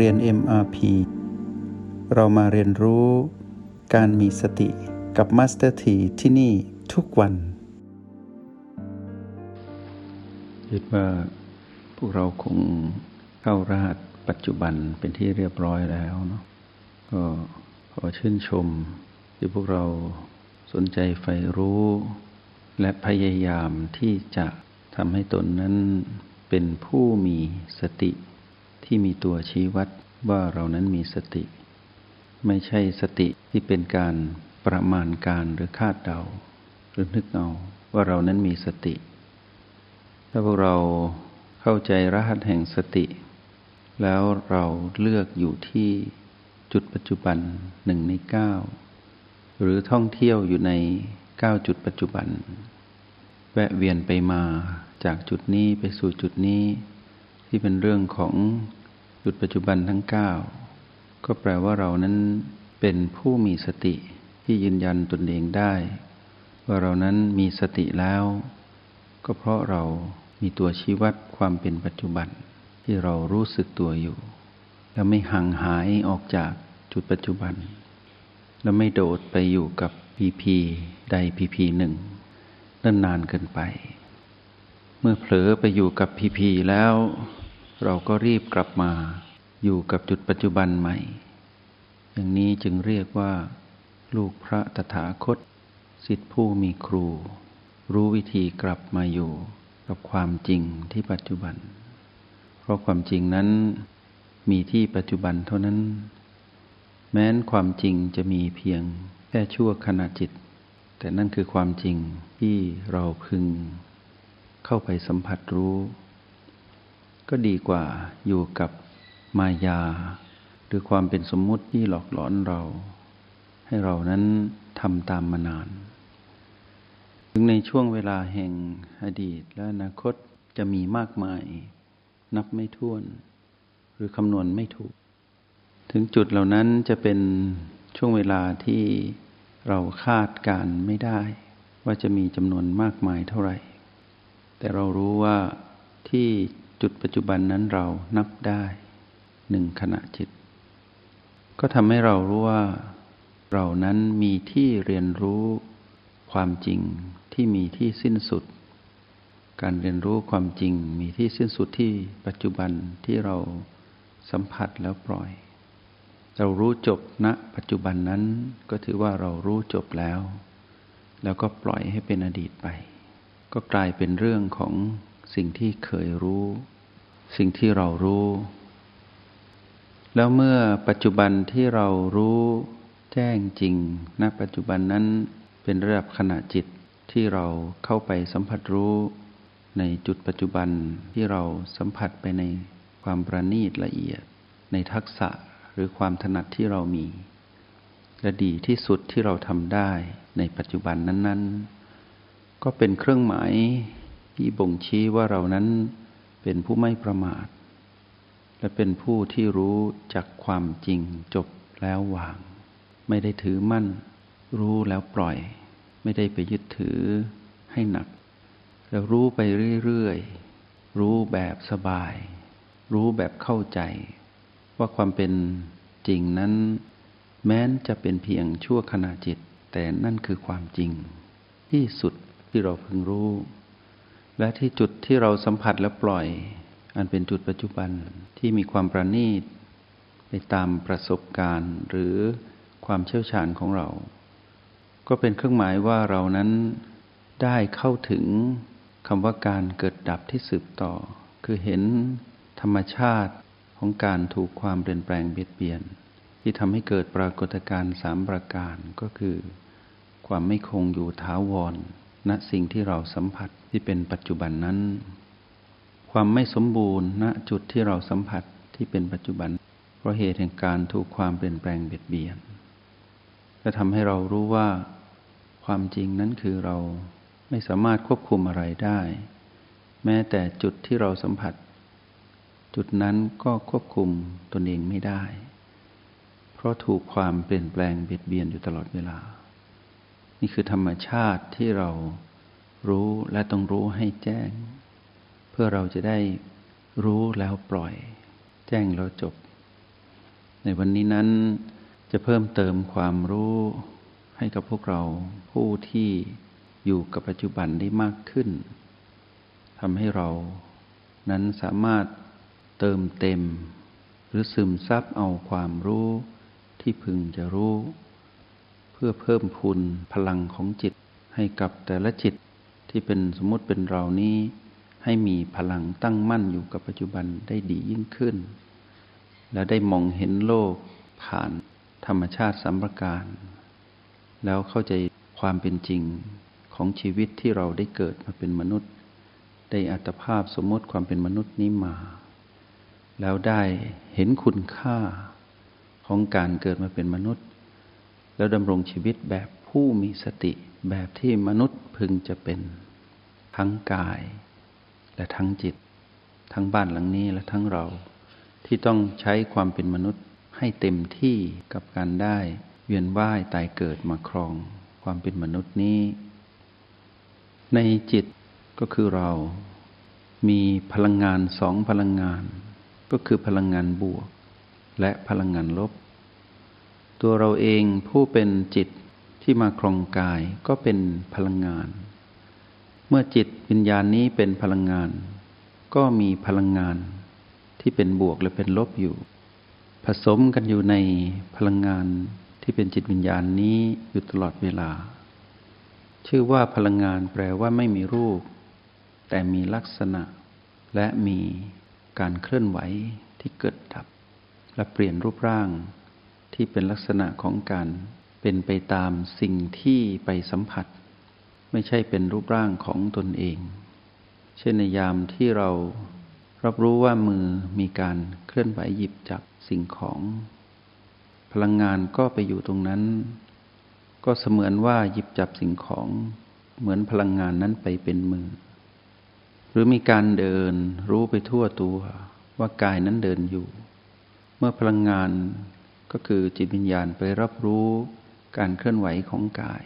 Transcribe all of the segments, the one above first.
เรียน MRP เรามาเรียนรู้การมีสติกับ Master T ที่ที่นี่ทุกวัน คิดว่าพวกเราคงเข้ารหัสปัจจุบันเป็นที่เรียบร้อยแล้วเนาะก็ขอชื่นชมที่พวกเราสนใจใฝ่รู้ และพยายามที่จะทำให้ตนนั้นเป็นผู้มีสติ ที่มีตัวชี้วัดว่าเรานั้นมีสติ ไม่ใช่สติที่เป็นการประมาณการหรือคาดเดา หรือนึกเอาว่าเรานั้นมีสติ ถ้าพวกเราเข้าใจรหัสแห่งสติ แล้วเราเลือกอยู่ที่จุดปัจจุบันหนึ่งในเก้าหรือท่องเที่ยวอยู่ในเก้าจุดปัจจุบัน แวะเวียนไปมาจากจุดนี้ไปสู่จุดนี้ ที่เป็นเรื่องของจุดปัจจุบันทั้งเก้าก็แปลว่าเรานั้นเป็นผู้มีสติที่ยืนยันตนเองได้ ว่าเรานั้นมีสติแล้ว ก็เพราะเรามีตัวชี้วัดความเป็นปัจจุบันที่เรารู้สึกตัวอยู่ แล้วไม่ห่างหายออกจากจุดปัจจุบัน แล้วไม่โดดไปอยู่กับพีพีใดพีพีหนึ่งนั่นนานเกินไป เมื่อเผลอไปอยู่กับพีพีแล้ว เราก็รีบกลับมาอยู่กับจุดปัจจุบันใหม่ อย่างนี้จึงเรียกว่า ลูกพระตถาคต สิทธิผู้มีครู รู้วิธีกลับมาอยู่กับความจริงที่ปัจจุบัน เพราะความจริงนั้นมีที่ปัจจุบันเท่านั้น แม้นความจริงจะมีเพียงแค่ชั่วขณะจิต แต่นั่นคือความจริงที่เราพึง เข้าไปสัมผัสรู้ ก็ดีกว่าอยู่กับมายา หรือความเป็นสมมุติที่หลอกหลอนเรา ให้เรานั้นทำตามมานาน ถึงในช่วงเวลาแห่งอดีตและอนาคตจะมีมากมาย นับไม่ถ้วน หรือคำนวณไม่ถูก ถึงจุดเหล่านั้นจะเป็นช่วงเวลาที่เราคาดการไม่ได้ ว่าจะมีจำนวนมากมายเท่าไหร่ แต่เรารู้ว่าที่ จุดปัจจุบันนั้นเรานับได้หนึ่งขณะจิต ก็ทำให้เรารู้ว่า เรานั้นมีที่เรียนรู้ความจริงที่มีที่สิ้นสุด การเรียนรู้ความจริงมีที่สิ้นสุดที่ปัจจุบันที่เราสัมผัสแล้วปล่อย เรารู้จบณนะปัจจุบันนั้นก็ถือว่าเรารู้จบแล้ว แล้วก็ปล่อยให้เป็นอดีตไป ก็กลายเป็นเรื่องของ สิ่งที่เคยรู้ สิ่งที่เรารู้ แล้วเมื่อปัจจุบันที่เรารู้แจ้งจริงณปัจจุบันนั้นเป็นระดับขณะจิตที่เราเข้าไปสัมผัสรู้ในจุดปัจจุบันที่เราสัมผัสไปในความประณีตละเอียด ในทักษะหรือความถนัดที่เรามีและดีที่สุดที่เราทำได้ในปัจจุบันนั้น ๆ ก็เป็นเครื่องหมาย ที่บ่งชี้ว่าเรานั้นเป็นผู้ไม่ประมาท และเป็นผู้ที่รู้จักความจริงจบแล้ววาง ไม่ได้ถือมั่น รู้แล้วปล่อย ไม่ได้ไปยึดถือให้หนักแล้วรู้ไปเรื่อยๆ รู้แบบสบาย รู้แบบเข้าใจ ว่าความเป็นจริงนั้น แม้นจะเป็นเพียงชั่วขณะจิต แต่นั่นคือความจริง ที่สุดที่เราพึงรู้ และที่จุดที่เราสัมผัสและปล่อย อันเป็นจุดปัจจุบันที่มีความประณีตไปตามประสบการณ์หรือความเชี่ยวชาญของเรา ก็เป็นเครื่องหมายว่าเรานั้นได้เข้าถึงคำว่าการเกิดดับที่สืบต่อ คือเห็นธรรมชาติของการถูกความเปลี่ยนแปลงเบียดเบียน ที่ทำให้เกิดปรากฏการณ์สามประการก็คือ ความไม่คงอยู่ท้าวร ณสิ่งที่เราสัมผัสที่เป็นปัจจุบันนั้น ความไม่สมบูรณ์ณจุดที่เราสัมผัสที่เป็นปัจจุบัน เพราะเหตุแห่งการถูกความเปลี่ยนแปลงเบียดเบียนและทำให้เรารู้ว่า ความจริงนั้นคือเราไม่สามารถควบคุมอะไรได้ แม้แต่จุดที่เราสัมผัส จุดนั้นก็ควบคุมตนเองไม่ได้ เพราะถูกความเปลี่ยนแปลงเบียดเบียนอยู่ตลอดเวลา นี่คือธรรมชาติที่เรารู้และต้องรู้ให้แจ้ง เพื่อเราจะได้รู้แล้วปล่อย แจ้งแล้วจบ ในวันนี้นั้นจะเพิ่มเติมความรู้ให้กับพวกเราผู้ที่อยู่กับปัจจุบันได้มากขึ้นทำให้เรานั้นสามารถเติมเต็ม หรือซึมซับเอาความรู้ที่พึงจะรู้ เพื่อเพิ่มพูนพลังของจิตให้กับแต่ละจิตที่เป็นสมมติเป็นเรานี้ให้มีพลังตั้งมั่นอยู่กับปัจจุบันได้ดียิ่งขึ้น และได้มองเห็นโลกผ่านธรรมชาติสัมประการ แล้วเข้าใจความเป็นจริงของชีวิตที่เราได้เกิดมาเป็นมนุษย์ ได้อัตภาพสมมติความเป็นมนุษย์นี้มา แล้วได้เห็นคุณค่าของการเกิดมาเป็นมนุษย์ แล้วดำรงชีวิตแบบผู้มีสติแบบที่มนุษย์พึงจะเป็น ทั้งกาย และทั้งจิต ทั้งบ้านหลังนี้และทั้งเรา ที่ต้องใช้ความเป็นมนุษย์ให้เต็มที่กับการได้ เวียนว่ายตายเกิดมาครอง ความเป็นมนุษย์นี้ ในจิตก็คือเรา มีพลังงานสองพลังงาน ก็คือพลังงานบวก และพลังงานลบ ตัวเราเองผู้เป็นจิตที่มาครองกายก็เป็นพลังงาน เมื่อจิตวิญญาณนี้เป็นพลังงาน ก็มีพลังงานที่เป็นบวกและเป็นลบอยู่ ผสมกันอยู่ในพลังงานที่เป็นจิตวิญญาณนี้อยู่ตลอดเวลา ชื่อว่าพลังงานแปลว่าไม่มีรูป แต่มีลักษณะ และมีการเคลื่อนไหวที่เกิดดับ และเปลี่ยนรูปร่าง ที่เป็นลักษณะของการเป็นไปตามสิ่งที่ไปสัมผัส ไม่ใช่เป็นรูปร่างของตนเอง เช่นในยามที่เรารับรู้ว่ามือมีการเคลื่อนไหวหยิบจับสิ่งของ พลังงานก็ไปอยู่ตรงนั้น ก็เสมือนว่าหยิบจับสิ่งของ เหมือนพลังงานนั้นไปเป็นมือ หรือมีการเดินรู้ไปทั่วตัวว่ากายนั้นเดินอยู่ เมื่อพลังงาน ก็คือจิตวิญญาณไปรับรู้การเคลื่อนไหวของกาย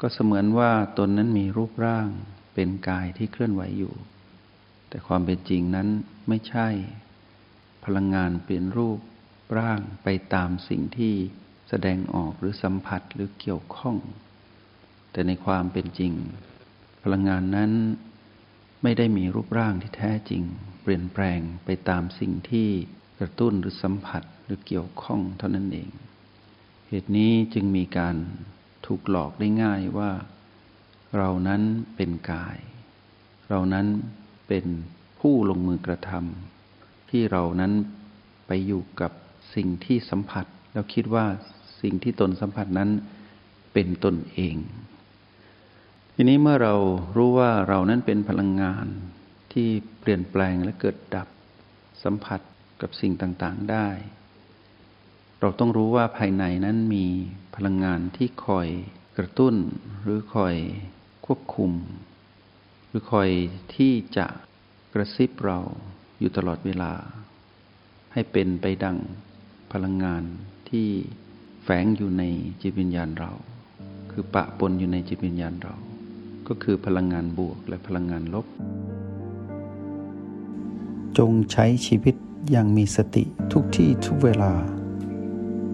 ก็เสมือนว่าตนนั้นมีรูปร่างเป็นกายที่เคลื่อนไหวอยู่ แต่ความเป็นจริงนั้นไม่ใช่ พลังงานเปลี่ยนรูปร่างไปตามสิ่งที่แสดงออกหรือสัมผัสหรือเกี่ยวข้อง แต่ในความเป็นจริง พลังงานนั้นไม่ได้มีรูปร่างที่แท้จริง เปลี่ยนแปลงไปตามสิ่งที่กระตุ้นหรือสัมผัส หรือเกี่ยวข้องเท่านั้นเอง เหตุนี้จึงมีการถูกหลอกได้ง่ายว่า เรานั้นเป็นกาย เรานั้นเป็นผู้ลงมือกระทำที่เรานั้นไปอยู่กับสิ่งที่สัมผัส แล้วคิดว่าสิ่งที่ตนสัมผัสนั้นเป็นตนเอง ทีนี้เมื่อเรารู้ว่าเรานั้นเป็นพลังงานที่เปลี่ยนแปลงและเกิดดับสัมผัสกับสิ่งต่างๆได้ เราต้องรู้ว่าภายในนั้นมีพลังงานที่คอยกระตุ้น หรือคอยควบคุม หรือคอยที่จะกระซิบเราอยู่ตลอดเวลา ให้เป็นไปดังพลังงานที่แฝงอยู่ในจิตวิญญาณเรา คือปะปนอยู่ในจิตวิญญาณเรา ก็คือพลังงานบวกและพลังงานลบ จงใช้ชีวิตอย่างมีสติทุกที่ทุกเวลา